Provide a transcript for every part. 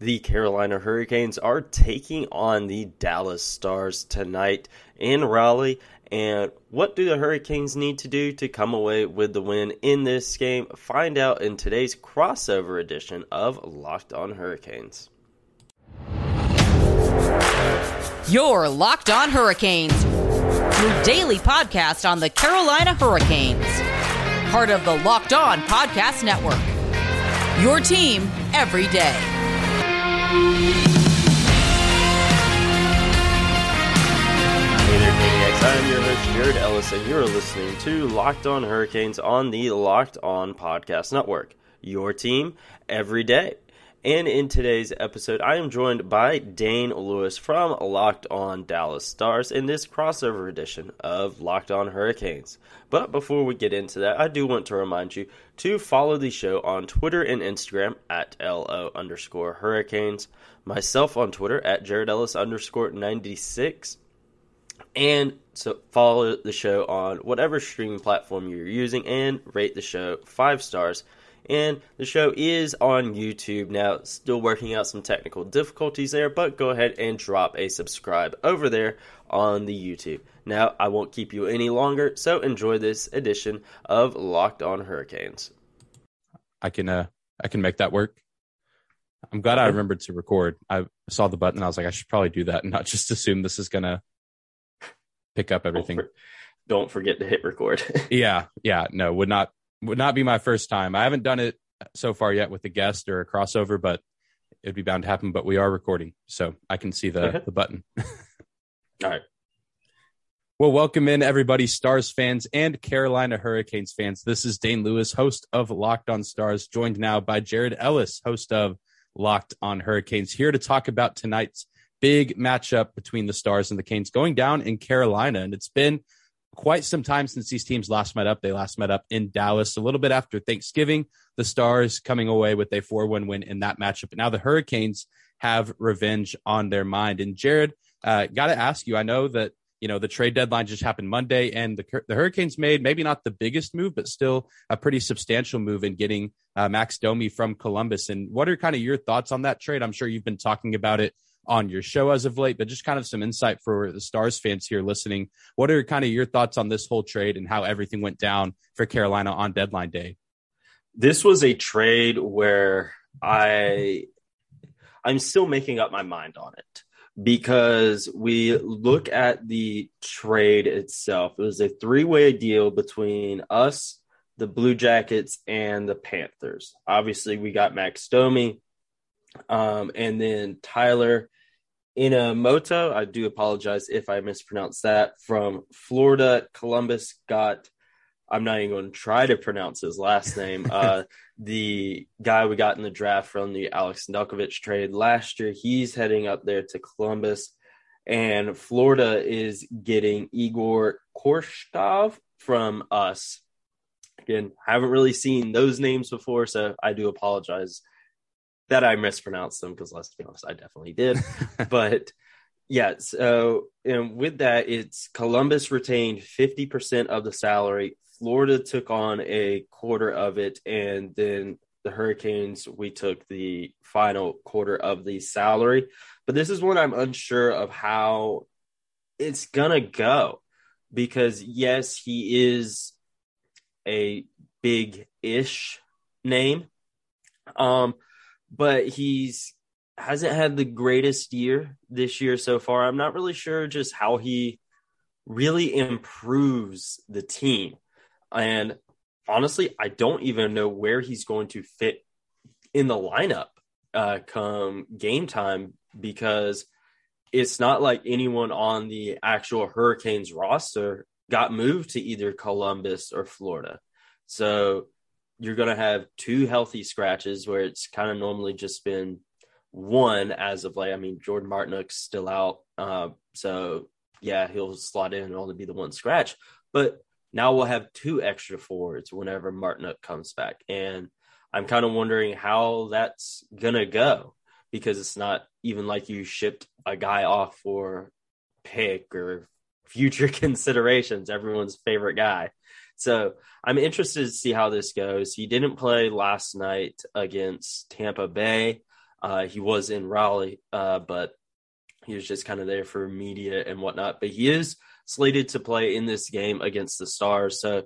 The Carolina Hurricanes are taking on the Dallas Stars tonight in Raleigh. And what do the Hurricanes need to do to come away with the win in this game? Find out in today's crossover edition of Locked On Hurricanes. Your Locked On Hurricanes, your daily podcast on the Carolina Hurricanes, part of the Locked On Podcast Network. Your team every day. I'm your host, Jared Ellis, and you're listening to Locked On Hurricanes on the Locked On Podcast Network. Your team every day. And in today's episode, I am joined by Dane Lewis from Locked On Dallas Stars in this crossover edition of Locked On Hurricanes. But before we get into that, I do want to remind you to follow the show on Twitter and Instagram at LO underscore Hurricanes, myself on Twitter at Jared Ellis underscore 96, and so follow the show on whatever streaming platform you're using and rate the show five stars and the show is on YouTube now. Still working out some technical difficulties there, but go ahead and drop a subscribe over there on the YouTube. Now, I won't keep you any longer, so enjoy this edition of Locked On Hurricanes. I can uh I can make that work. I'm glad I remembered to record. I saw the button and I was like, I should probably do that and not just assume this is gonna pick up everything. Don't, for, don't forget to hit record. yeah, yeah, no, would not would not be my first time. I haven't done it so far yet with a guest or a crossover, but it'd be bound to happen. But we are recording, so I can see the Okay. the button. All right. Well, welcome in everybody, Stars fans and Carolina Hurricanes fans. This is Dane Lewis, host of Locked On Stars, joined now by Jared Ellis, host of Locked On Hurricanes, here to talk about tonight's big matchup between the Stars and the Canes going down in Carolina. And it's been quite some time since these teams last met up. They last met up in Dallas a little bit after Thanksgiving. The Stars coming away with a 4 1 win in that matchup. But now the Hurricanes have revenge on their mind. And Jared, uh, got to ask you, I know that you know the trade deadline just happened Monday, and the the Hurricanes made maybe not the biggest move, but still a pretty substantial move in getting uh, Max Domi from Columbus. And what are kind of your thoughts on that trade? I'm sure you've been talking about it on your show as of late, but just kind of some insight for the Stars fans here listening. What are kind of your thoughts on this whole trade and how everything went down for Carolina on deadline day? This was a trade where I I'm still making up my mind on it because we look at the trade itself. It was a three-way deal between us, the Blue Jackets, and the Panthers. Obviously, we got Max Domi, um, and then Tyler Inamoto. I do apologize if I mispronounced that. From Florida, Columbus got. I'm not even going to try to pronounce his last name. Uh, the guy we got in the draft from the Alex Nedeljkovic trade last year, he's heading up there to Columbus, and Florida is getting Igor Korshkov from us. Again, haven't really seen those names before, so I do apologize that I mispronounced them because let's be honest, I definitely did. but yeah, so and with that, it's Columbus retained 50% of the salary. Florida took on a quarter of it, and then the Hurricanes, we took the final quarter of the salary. But this is one I'm unsure of how it's gonna go because yes, he is a big ish name. Um, but he's hasn't had the greatest year this year so far. I'm not really sure just how he really improves the team. And honestly, I don't even know where he's going to fit in the lineup uh, come game time because it's not like anyone on the actual Hurricanes roster got moved to either Columbus or Florida. So you're going to have two healthy scratches where it's kind of normally just been one as of late. I mean, Jordan Martinook's still out. Uh, so yeah, he'll slot in and only be the one scratch. But now we'll have two extra forwards whenever Martinook comes back. And I'm kind of wondering how that's going to go because it's not even like you shipped a guy off for pick or future considerations, everyone's favorite guy. So I'm interested to see how this goes. He didn't play last night against Tampa Bay. Uh, he was in Raleigh, uh, but he was just kind of there for media and whatnot. But he is slated to play in this game against the Stars. So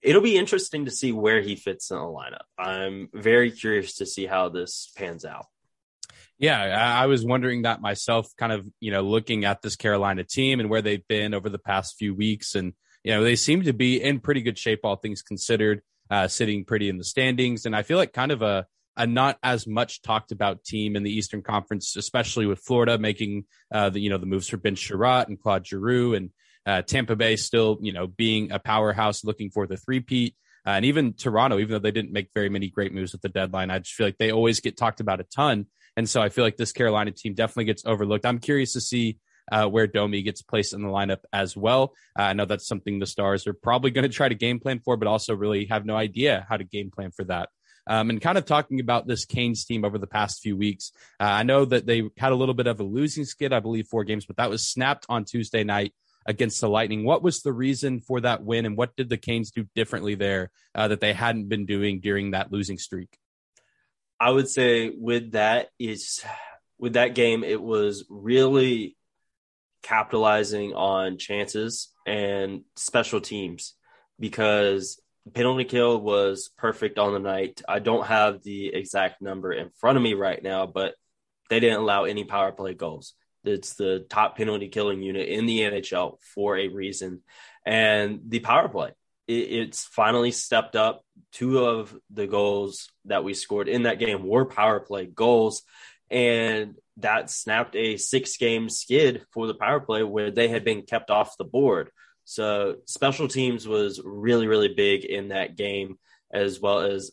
it'll be interesting to see where he fits in the lineup. I'm very curious to see how this pans out. Yeah, I was wondering that myself, kind of, you know, looking at this Carolina team and where they've been over the past few weeks. And, you know, they seem to be in pretty good shape, all things considered, uh, sitting pretty in the standings. And I feel like kind of a, a not as much talked about team in the Eastern Conference, especially with Florida making uh, the, you know, the moves for Ben Chiarot and Claude Giroux and uh, Tampa Bay still, you know, being a powerhouse looking for the three-peat. Uh, and even Toronto, even though they didn't make very many great moves at the deadline, I just feel like they always get talked about a ton. And so I feel like this Carolina team definitely gets overlooked. I'm curious to see uh, where Domi gets placed in the lineup as well. Uh, I know that's something the Stars are probably going to try to game plan for, but also really have no idea how to game plan for that. Um, and kind of talking about this Canes team over the past few weeks, uh, I know that they had a little bit of a losing skid, I believe, four games, but that was snapped on Tuesday night against the Lightning. What was the reason for that win, and what did the Canes do differently there uh, that they hadn't been doing during that losing streak? I would say with that is with that game, it was really capitalizing on chances and special teams because penalty kill was perfect on the night. I don't have the exact number in front of me right now, but they didn't allow any power play goals. It's the top penalty killing unit in the NHL for a reason. And the power play, it, it's finally stepped up two of the goals that we scored in that game were power play goals. And that snapped a six game skid for the power play where they had been kept off the board. So special teams was really, really big in that game, as well as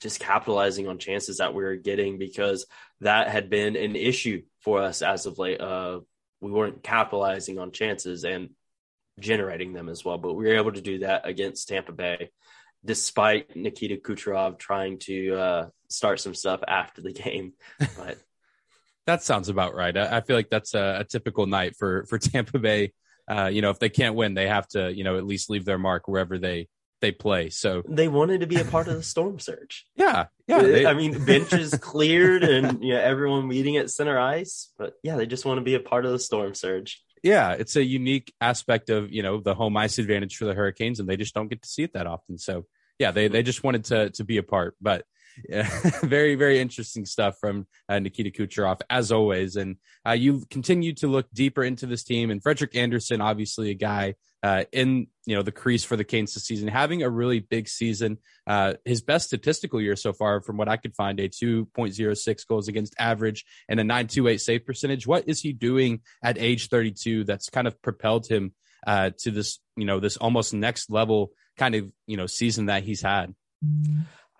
just capitalizing on chances that we were getting because that had been an issue for us as of late. Uh, we weren't capitalizing on chances and generating them as well, but we were able to do that against Tampa Bay despite Nikita Kucherov trying to uh, start some stuff after the game. But that sounds about right. I, I feel like that's a, a, typical night for for Tampa Bay. Uh, you know, if they can't win, they have to you know at least leave their mark wherever they they play. So they wanted to be a part of the storm surge. yeah, yeah. They, I mean, benches cleared and know everyone meeting at center ice, but yeah, they just want to be a part of the storm surge yeah, it's a unique aspect of you know the home ice advantage for the Hurricanes, and they just don't get to see it that often. So yeah, they they just wanted to to be a part, but. Yeah, very, very interesting stuff from uh, Nikita Kucherov, as always. And uh, you've continued to look deeper into this team. And Frederik Andersen, obviously a guy uh, in you know the crease for the Canes this season, having a really big season. Uh, his best statistical year so far, from what I could find, a 2.06 goals against average and a 928 save percentage. What is he doing at age 32 that's kind of propelled him uh, to this you know this almost next level kind of you know season that he's had?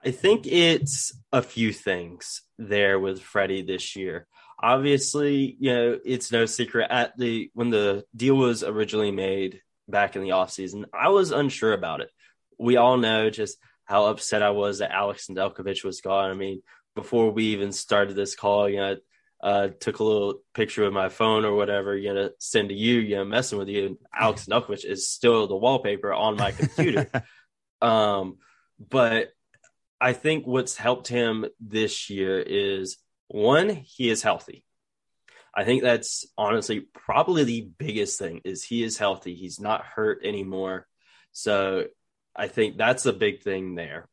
I think it's a few things there with Freddie this year obviously, you know, it's no secret at the when the deal was originally made, back in the offseason. I was unsure about it. We all know just how upset I was that Alex Nedeljkovic was gone. I mean, before we even started this call, you know, uh, took a little picture with my phone or whatever, you know, send to you, you know, messing with you. And Alex Nedeljkovic is still the wallpaper on my computer. um, but I think what's helped him this year is one, he is healthy. I think that's honestly probably the biggest thing is he is healthy. He's not hurt anymore. So I think that's a big thing there.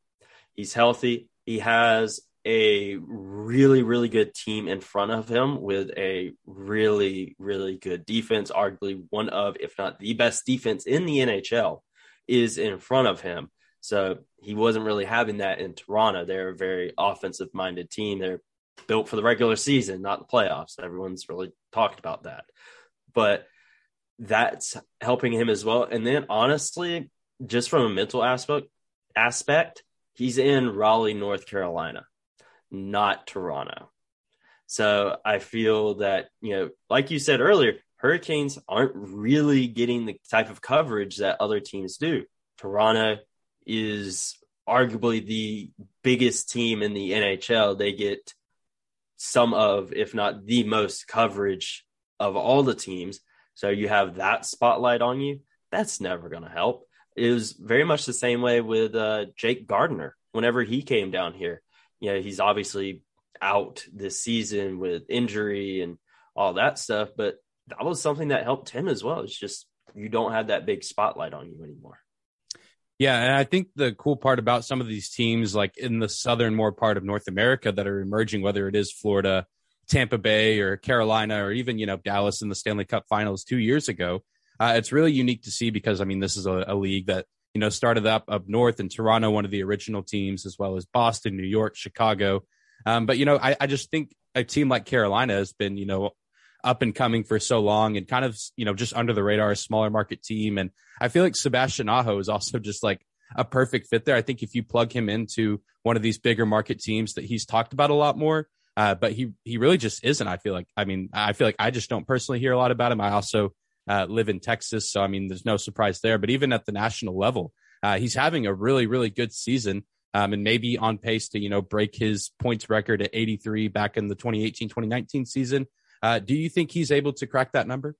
He's healthy. He has a really, really good team in front of him with a really, really good defense. Arguably one of, if not the best defense in the NHL is in front of him. So he wasn't really having that in Toronto. They're a very offensive minded team. They're built for the regular season, not the playoffs. Everyone's really talked about that. But that's helping him as well. And then honestly, just from a mental aspect aspect, he's in Raleigh, North Carolina, not Toronto. So I feel that, you know, like you said earlier, Hurricanes aren't really getting the type of coverage that other teams do. Toronto is arguably the biggest team in the NHL. They get some of, if not the most coverage of all the teams. So you have that spotlight on you. That's never going to help. It was very much the same way with uh, Jake Gardiner whenever he came down here. You know, he's obviously out this season with injury and all that stuff. But that was something that helped him as well. It's just you don't have that big spotlight on you anymore. Yeah, and I think the cool part about some of these teams, like in the southern more part of North America, that are emerging, whether it is Florida, Tampa Bay, or Carolina, or even you know Dallas in the Stanley Cup Finals two years ago, uh, it's really unique to see because I mean this is a, a league that you know started up up north in Toronto, one of the original teams, as well as Boston, New York, Chicago. Um, but you know, I, I just think a team like Carolina has been you know up and coming for so long and kind of, you know, just under the radar, a smaller market team. And I feel like Sebastian Aho is also just like a perfect fit there. I think if you plug him into one of these bigger market teams that he's talked about a lot more, uh, but he he really just isn't. I feel like. I mean, I feel like I just don't personally hear a lot about him. I also uh, live in Texas, so I mean, there's no surprise there. But even at the national level, uh, he's having a really really good season, um, and maybe on pace to you know break his points record at 83 back in the 2018-2019 season. Uh, do you think he's able to crack that number?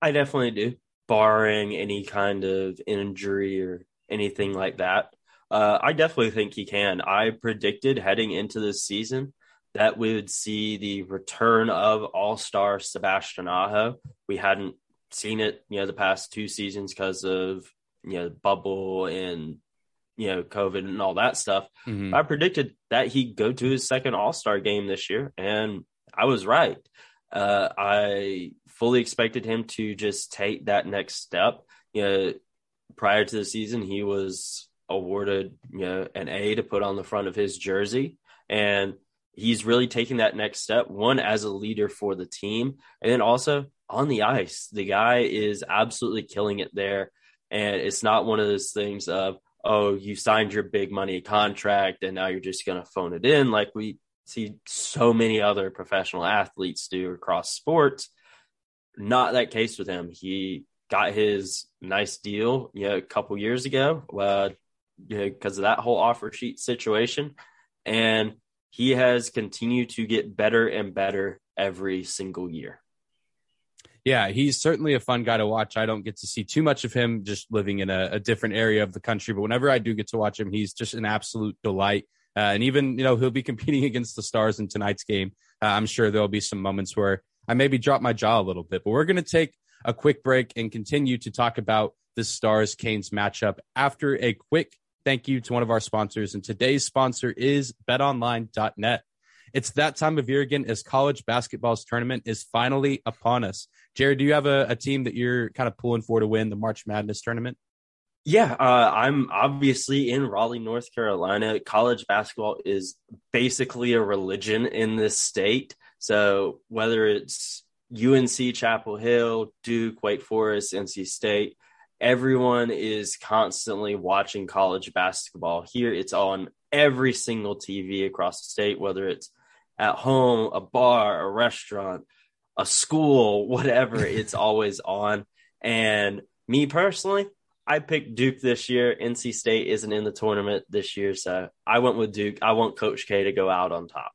I definitely do, barring any kind of injury or anything like that. Uh, I definitely think he can. I predicted heading into this season that we would see the return of All Star Sebastian Aho. We hadn't seen it, you know, the past two seasons because of you know bubble and you know COVID and all that stuff. Mm-hmm. I predicted that he'd go to his second All Star game this year, and I was right. Uh, I fully expected him to just take that next step. You know, prior to the season, he was awarded you know an A to put on the front of his jersey, and he's really taking that next step. One as a leader for the team, and then also on the ice, the guy is absolutely killing it there. And it's not one of those things of oh, you signed your big money contract and now you're just going to phone it in like we see so many other professional athletes do across sports. Not that case with him. He got his nice deal, you know, a couple years ago, uh, you know, because of that whole offer sheet situation, and he has continued to get better and better every single year. Yeah, he's certainly a fun guy to watch. I don't get to see too much of him just living in a, a different area of the country, but whenever I do get to watch him, he's just an absolute delight. Uh, and even, you know, he'll be competing against the Stars in tonight's game. Uh, I'm sure there'll be some moments where I maybe drop my jaw a little bit, but we're going to take a quick break and continue to talk about the Stars Canes matchup after a quick thank you to one of our sponsors. And today's sponsor is betonline.net. It's that time of year again as college basketball's tournament is finally upon us. Jared, do you have a, a team that you're kind of pulling for to win the March Madness tournament? Yeah, uh, I'm obviously in Raleigh, North Carolina. College basketball is basically a religion in this state. So whether it's UNC, Chapel Hill, Duke, Wake Forest, NC State, everyone is constantly watching college basketball. Here, it's on every single TV across the state, whether it's at home, a bar, a restaurant, a school, whatever, it's always on. And me personally, I picked Duke this year. NC State isn't in the tournament this year, so I went with Duke. I want Coach K to go out on top.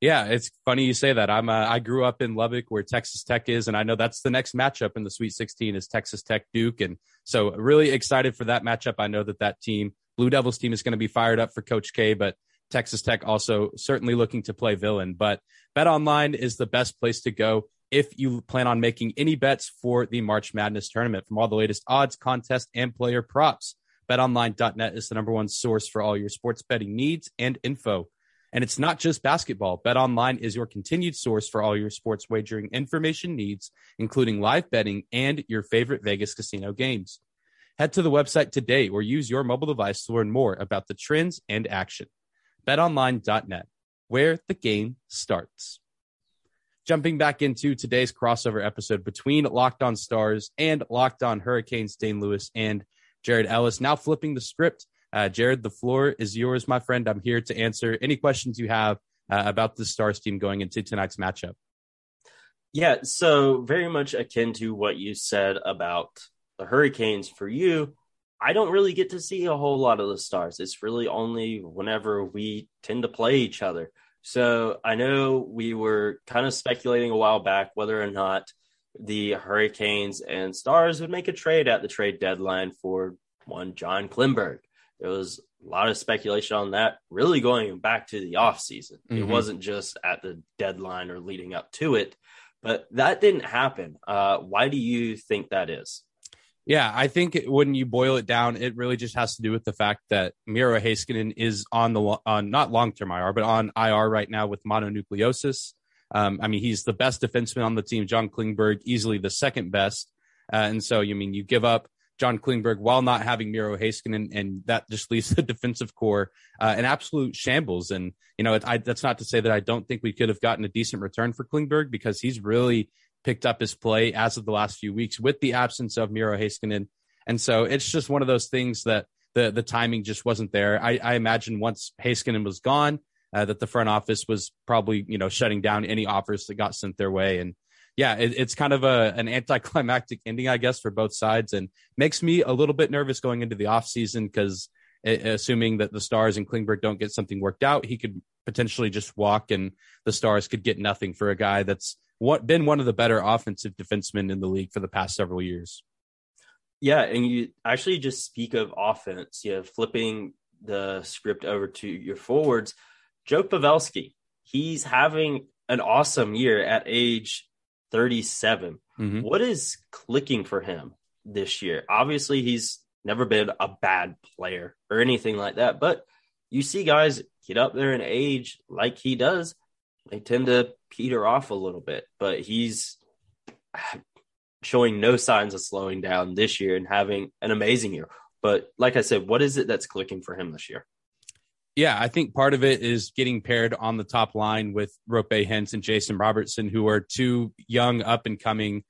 Yeah, it's funny you say that. I'm uh, I grew up in Lubbock where Texas Tech is, and I know that's the next matchup in the Sweet 16 is Texas Tech Duke, and so really excited for that matchup. I know that that team, Blue Devils team, is going to be fired up for Coach K, but Texas Tech also certainly looking to play villain. But Bet Online is the best place to go if you plan on making any bets for the March Madness tournament. From all the latest odds, contests, and player props, betonline.net is the number one source for all your sports betting needs and info. And it's not just basketball. BetOnline is your continued source for all your sports wagering information needs, including live betting and your favorite Vegas casino games. Head to the website today or use your mobile device to learn more about the trends and action. BetOnline.net, where the game starts jumping back into today's crossover episode between Locked On Stars and Locked On Hurricanes, Dane Lewis and Jared Ellis. Now flipping the script. Uh, Jared, the floor is yours, my friend. I'm here to answer any questions you have uh, about the Stars team going into tonight's matchup. Yeah, so very much akin to what you said about the Hurricanes for you. I don't really get to see a whole lot of the Stars. It's really only whenever we tend to play each other. So I know we were kind of speculating a while back whether or not the Hurricanes and Stars would make a trade at the trade deadline for one John Klingberg. there was a lot of speculation on that really going back to the offseason. Mm-hmm. It wasn't just at the deadline or leading up to it, but that didn't happen. Uh, why do you think that is? Yeah, I think when you boil it down, it really just has to do with the fact that Miro Heiskanen is on the on not long term IR, but on IR right now with mononucleosis. Um, I mean, he's the best defenseman on the team. John Klingberg, easily the second best. Uh, and so, you mean you give up John Klingberg while not having Miro Heiskanen, and that just leaves the defensive core uh, in absolute shambles. And you know, it, I, that's not to say that I don't think we could have gotten a decent return for Klingberg because he's really picked up his play as of the last few weeks with the absence of Miro Heiskanen. And so it's just one of those things that the the timing just wasn't there. I, I imagine once Heiskanen was gone, uh, that the front office was probably you know shutting down any offers that got sent their way and yeah, it, it's kind of a an anticlimactic ending, I guess, for both sides, and makes me a little bit nervous going into the off season because assuming that the Stars and Klingberg don't get something worked out, he could potentially just walk, and the Stars could get nothing for a guy that's what, been one of the better offensive defensemen in the league for the past several years. Yeah, and you actually just speak of offense. Yeah, flipping the script over to your forwards, Joe Pavelski. He's having an awesome year at age 37. Mm-hmm. What is clicking for him this year? Obviously, he's never been a bad player or anything like that, but you see guys get up there in age like he does, they tend to peter off a little bit, but he's showing no signs of slowing down this year and having an amazing year. But like I said, what is it that's clicking for him this year? Yeah, I think part of it is getting paired on the top line with Roope Hintz and Jason Robertson, who are two young, up and coming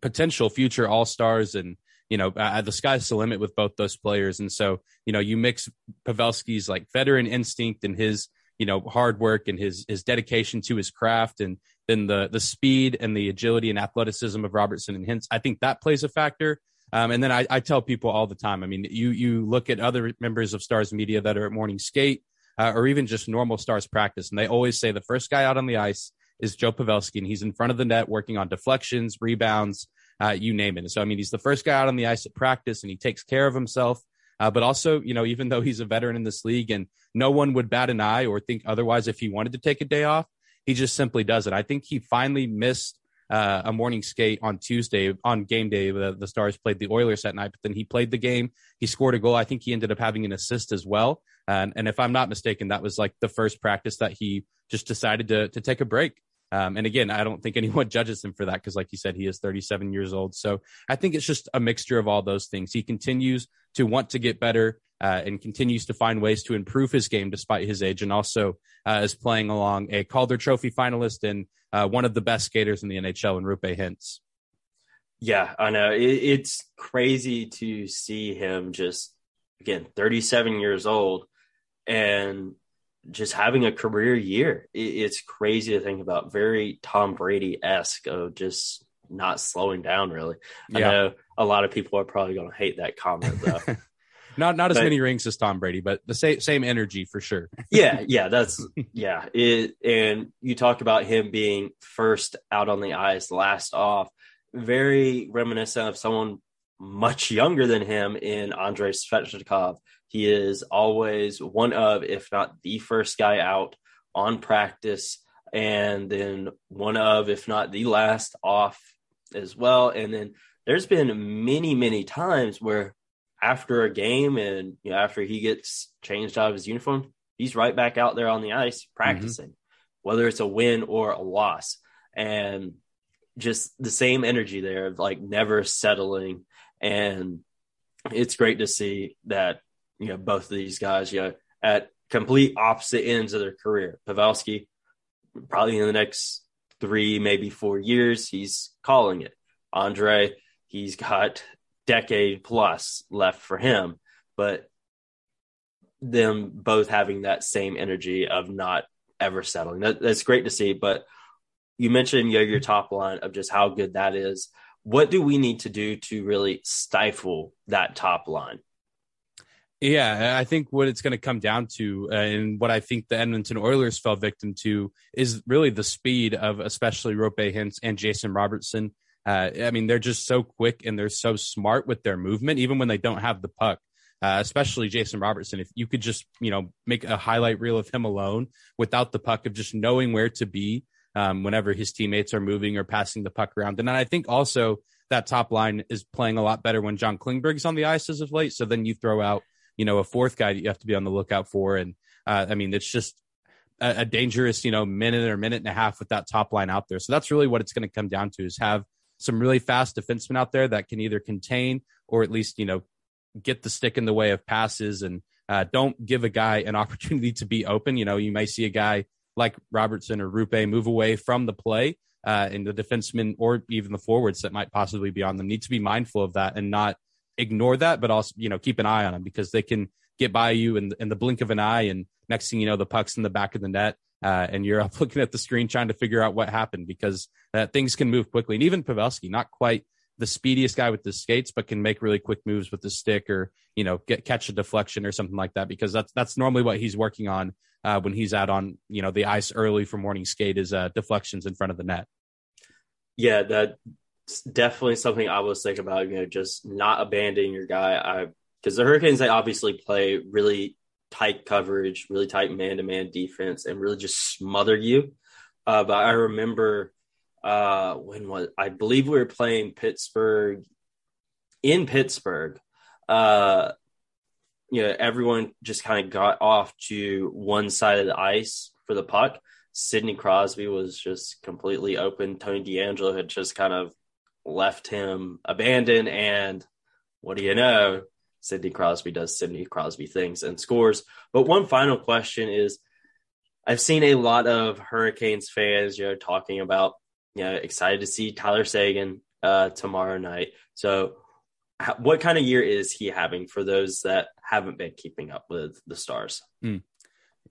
potential future all stars. And, you know, uh, the sky's the limit with both those players. And so, you know, you mix Pavelski's like veteran instinct and his, you know, hard work and his his dedication to his craft and then the the speed and the agility and athleticism of Robertson and Hintz. I think that plays a factor. Um, and then I, I, tell people all the time. I mean, you you look at other members of Stars Media that are at morning skate uh, or even just normal Stars practice, and they always say the first guy out on the ice is Joe Pavelski, and he's in front of the net working on deflections, rebounds, uh, you name it. so I mean, he's the first guy out on the ice at practice, and he takes care of himself. Uh, but also, you know, even though he's a veteran in this league, and no one would bat an eye or think otherwise if he wanted to take a day off, he just simply does it. I think he finally missed uh, a morning skate on Tuesday on game day. The, the, Stars played the Oilers that night, but then he played the game. He scored a goal. I think he ended up having an assist as well. And, and if I'm not mistaken, that was like the first practice that he just decided to to take a break. Um, and again, I don't think anyone judges him for that because, like you said, he is 37 years old. So I think it's just a mixture of all those things. He continues to want to get better uh, and continues to find ways to improve his game despite his age, and also uh, is playing along a Calder Trophy finalist and uh, one of the best skaters in the NHL in Roope Hintz. Yeah, I know. It, it's crazy to see him just, again, 37 years old and just having a career year. It, it's crazy to think about. Very Tom Brady esque of just not slowing down, really. Yeah. I know a lot of people are probably going to hate that comment, though. not not as but, many rings as Tom Brady, but the same same energy for sure. yeah, yeah, that's yeah. It and you talked about him being first out on the ice, last off. Very reminiscent of someone much younger than him in Andrei Svechnikov. He is always one of, if not the first guy out on practice, and then one of, if not the last off as well. And then there's been many, many times where after a game and you know, after he gets changed out of his uniform, he's right back out there on the ice practicing, mm-hmm. whether it's a win or a loss. And just the same energy there of like never settling. And it's great to see that, you know, both of these guys, you know, at complete opposite ends of their career. Pavelski, probably in the next three, maybe four years, he's calling it. Andre, he's got decade plus left for him, but them both having that same energy of not ever settling. That, that's great to see. But you mentioned you know, your top line of just how good that is. What do we need to do to really stifle that top line? Yeah, I think what it's going to come down to, uh, and what I think the Edmonton Oilers fell victim to, is really the speed of especially Roope Hintz and Jason Robertson. Uh, I mean, they're just so quick and they're so smart with their movement, even when they don't have the puck. uh, especially Jason Robertson. If you could just, you know, make a highlight reel of him alone without the puck, of just knowing where to be um, whenever his teammates are moving or passing the puck around. And then I think also that top line is playing a lot better when John Klingberg's on the ice as of late. So then you throw out, you know, a fourth guy that you have to be on the lookout for. And uh, I mean, it's just a, a, dangerous, you know, minute or minute and a half with that top line out there. So that's really what it's going to come down to is have some really fast defensemen out there that can either contain or at least, you know, get the stick in the way of passes and uh, don't give a guy an opportunity to be open. You know, you may see a guy like Robertson or Roope move away from the play uh, and the defensemen or even the forwards that might possibly be on them need to be mindful of that and not ignore that, but also, you know, keep an eye on them because they can get by you in, in the blink of an eye. And next thing you know, the puck's in the back of the net. Uh, and you're up looking at the screen trying to figure out what happened because uh, things can move quickly. And even Pavelski, not quite the speediest guy with the skates, but can make really quick moves with the stick or you know get catch a deflection or something like that because that's that's normally what he's working on uh, when he's out on you know the ice early for morning skate is uh, deflections in front of the net. Yeah, that's definitely something I was thinking about. You know, just not abandoning your guy. I because the Hurricanes they obviously play really tight coverage, really tight man to man defense, and really just smother you. Uh, but I remember uh, when was I believe we were playing Pittsburgh in Pittsburgh. Uh, you know, everyone just kind of got off to one side of the ice for the puck. Sidney Crosby was just completely open. Tony DeAngelo had just kind of left him abandoned. And what do you know? Sidney Crosby does Sidney Crosby things and scores. But one final question is I've seen a lot of Hurricanes fans, you know, talking about, you know, excited to see Tyler Seguin uh, tomorrow night. So what kind of year is he having for those that haven't been keeping up with the stars? Mm.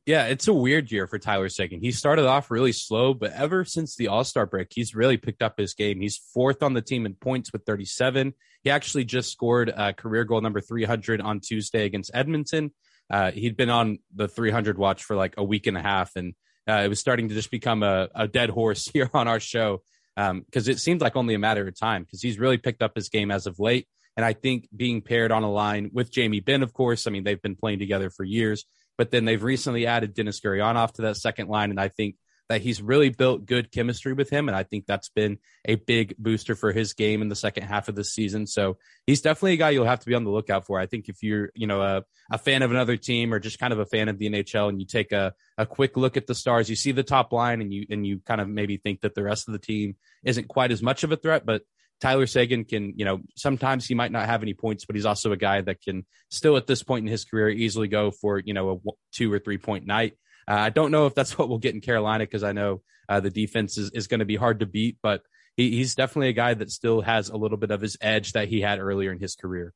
Yeah, it's a weird year for Tyler Seguin. He started off really slow, but ever since the All Star break, he's really picked up his game. He's fourth on the team in points with 37. He actually just scored a career goal number 300 on Tuesday against Edmonton. Uh, he'd been on the 300 watch for like a week and a half, and uh, it was starting to just become a, a dead horse here on our show because um, it seemed like only a matter of time because he's really picked up his game as of late. And I think being paired on a line with Jamie Benn, of course, I mean, they've been playing together for years, but then they've recently added Denis Gurianov to that second line. And I think that he's really built good chemistry with him. And I think that's been a big booster for his game in the second half of the season. So he's definitely a guy you'll have to be on the lookout for. I think if you're, you know, a, a fan of another team or just kind of a fan of the NHL and you take a, a quick look at the stars, you see the top line and you, and you kind of maybe think that the rest of the team isn't quite as much of a threat, but Tyler Seguin can, you know, sometimes he might not have any points, but he's also a guy that can still at this point in his career easily go for, you know, a two or three point night. Uh, I don't know if that's what we'll get in Carolina because I know uh, the defense is, is going to be hard to beat, but he, he's definitely a guy that still has a little bit of his edge that he had earlier in his career.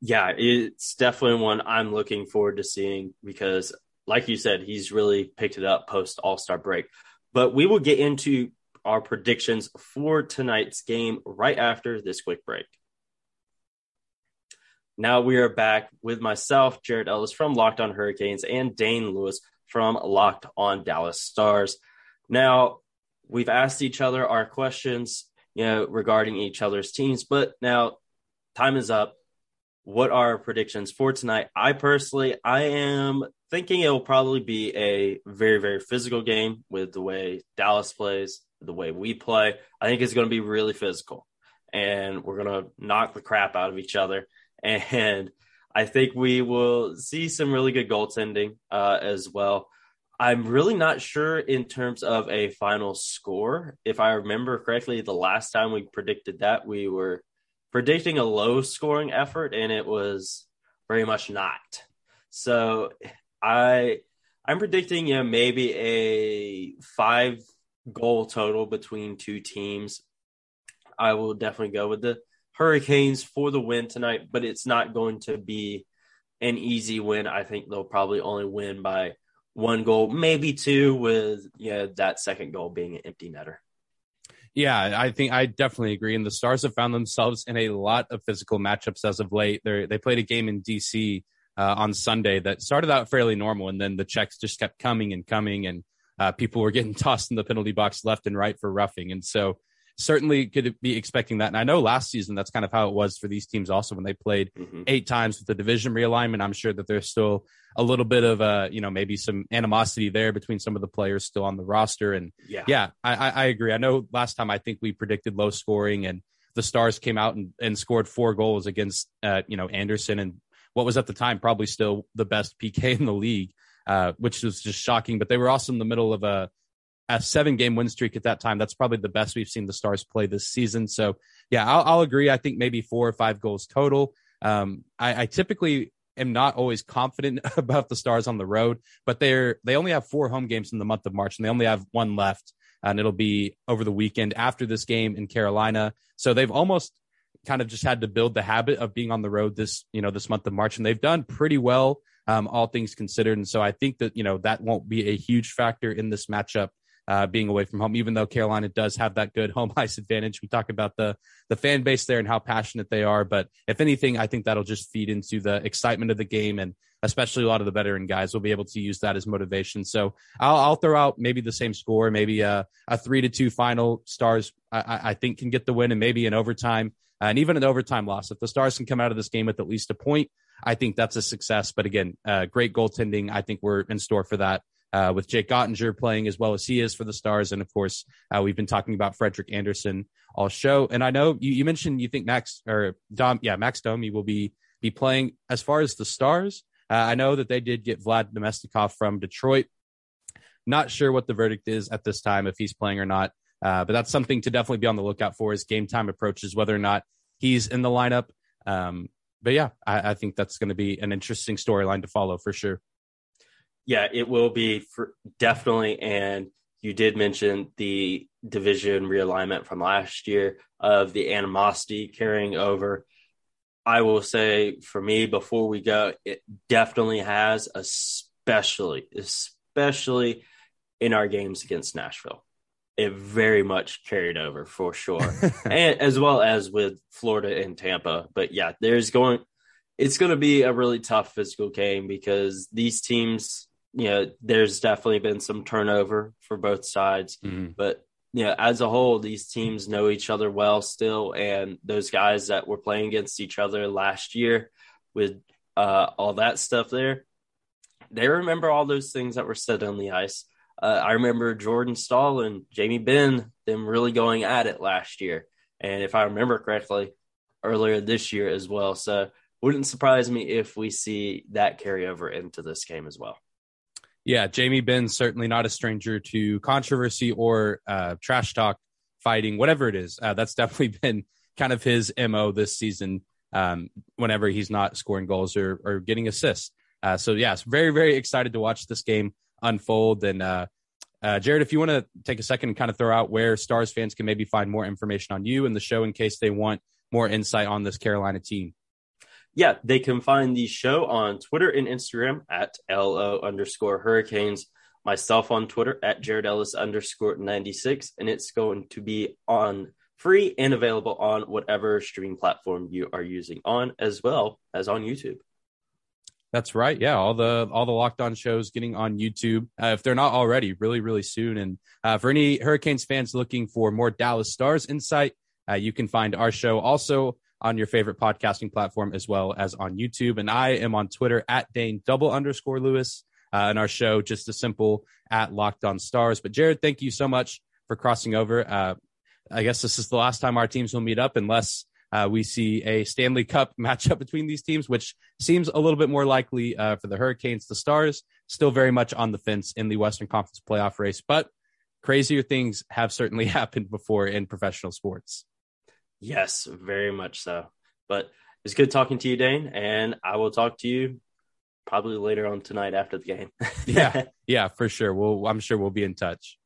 Yeah, it's definitely one I'm looking forward to seeing because, like you said, he's really picked it up post All Star break. But we will get into our predictions for tonight's game right after this quick break. Now we are back with myself, Jared Ellis from Locked On Hurricanes, and Dane Lewis from Locked On Dallas Stars. Now we've asked each other our questions, you know, regarding each other's teams, but now time is up. What are our predictions for tonight? I personally, I am thinking it will probably be a very, very physical game with the way Dallas plays, the way we play. I think it's going to be really physical and we're going to knock the crap out of each other. And I think we will see some really good goaltending uh, as well. I'm really not sure in terms of a final score. If I remember correctly, the last time we predicted that, we were predicting a low scoring effort, and it was very much not. So I I'm predicting you know, maybe a five goal total between two teams. I will definitely go with the Hurricanes for the win tonight, but it's not going to be an easy win. I think they'll probably only win by one goal, maybe two, with yeah, that second goal being an empty netter. Yeah, I think I definitely agree. And the Stars have found themselves in a lot of physical matchups as of late. They they played a game in DC uh, on Sunday that started out fairly normal, and then the checks just kept coming and coming, and uh, people were getting tossed in the penalty box left and right for roughing. And so certainly could be expecting that. And I know last season that's kind of how it was for these teams also when they played mm-hmm. eight times with the division realignment. I'm sure that there's still a little bit of a, you know, maybe some animosity there between some of the players still on the roster. And yeah, yeah I, I agree. I know last time I think we predicted low scoring and the Stars came out and, and scored four goals against, uh, you know, Andersen and what was at the time probably still the best PK in the league, uh, which was just shocking. But they were also in the middle of a, a seven game win streak at that time. That's probably the best we've seen the Stars play this season. So, yeah, I'll, I'll agree. I think maybe four or five goals total. Um, I, I typically am not always confident about the Stars on the road, but they're they only have four home games in the month of March, and they only have one left, and it'll be over the weekend after this game in Carolina. So they've almost kind of just had to build the habit of being on the road this you know this month of March, and they've done pretty well, um, all things considered. And so I think that you know that won't be a huge factor in this matchup uh, being away from home, even though Carolina does have that good home ice advantage. We talk about the the fan base there and how passionate they are, but if anything, I think that'll just feed into the excitement of the game, and especially a lot of the veteran guys will be able to use that as motivation. So I'll, I'll throw out maybe the same score, maybe a, a three to two final. Stars, I, I think, can get the win, and maybe an overtime, uh, and even an overtime loss. If the Stars can come out of this game with at least a point, I think that's a success. But again, uh, great goaltending. I think we're in store for that uh, with Jake Oettinger playing as well as he is for the Stars. And of course, uh, we've been talking about Frederik Andersen all show. And I know you, you mentioned you think Max or Dom, yeah, Max Domi will be be playing as far as the Stars. Uh, I know that they did get Vlad Namestnikov from Detroit. Not sure what the verdict is at this time if he's playing or not. Uh, but that's something to definitely be on the lookout for as game time approaches, whether or not he's in the lineup. Um, but yeah, I, I think that's going to be an interesting storyline to follow for sure. Yeah, it will be for definitely. And you did mention the division realignment from last year of the animosity carrying over. I will say for me, before we go, it definitely has, especially, especially in our games against Nashville. It very much carried over for sure, and as well as with Florida and Tampa. But yeah, there's going, it's going to be a really tough physical game because these teams you know, there's definitely been some turnover for both sides, mm-hmm. but you know, as a whole, these teams know each other well still, and those guys that were playing against each other last year with uh, all that stuff there, they remember all those things that were said on the ice. Uh, I remember Jordan Staal and Jamie Benn them really going at it last year, and if I remember correctly, earlier this year as well. So, wouldn't surprise me if we see that carry over into this game as well. Yeah, Jamie Benn certainly not a stranger to controversy or uh, trash talk, fighting, whatever it is. Uh, that's definitely been kind of his mo this season. Um, whenever he's not scoring goals or, or getting assists. Uh, so yes, very very excited to watch this game unfold. And uh, uh, Jared, if you want to take a second and kind of throw out where Stars fans can maybe find more information on you and the show in case they want more insight on this Carolina team yeah, they can find the show on Twitter and Instagram at LO underscore hurricanes, myself on Twitter at Jared Ellis underscore 96, and it's going to be on free and available on whatever streaming platform you are using on as well as on YouTube. That's right. Yeah, all the all the locked on shows getting on YouTube uh, if they're not already, really really soon. And uh, for any Hurricanes fans looking for more Dallas Stars insight, uh, you can find our show also on your favorite podcasting platform as well as on YouTube. And I am on Twitter at Dane double underscore Lewis. Uh, and our show, just a simple at Locked On Stars. But Jared, thank you so much for crossing over. Uh, I guess this is the last time our teams will meet up unless uh, we see a Stanley Cup matchup between these teams, which seems a little bit more likely uh, for the Hurricanes. The Stars still very much on the fence in the Western Conference playoff race, but crazier things have certainly happened before in professional sports. Yes, very much so. But it's good talking to you, Dane, and I will talk to you probably later on tonight after the game. yeah, yeah, for sure. We'll I'm sure we'll be in touch.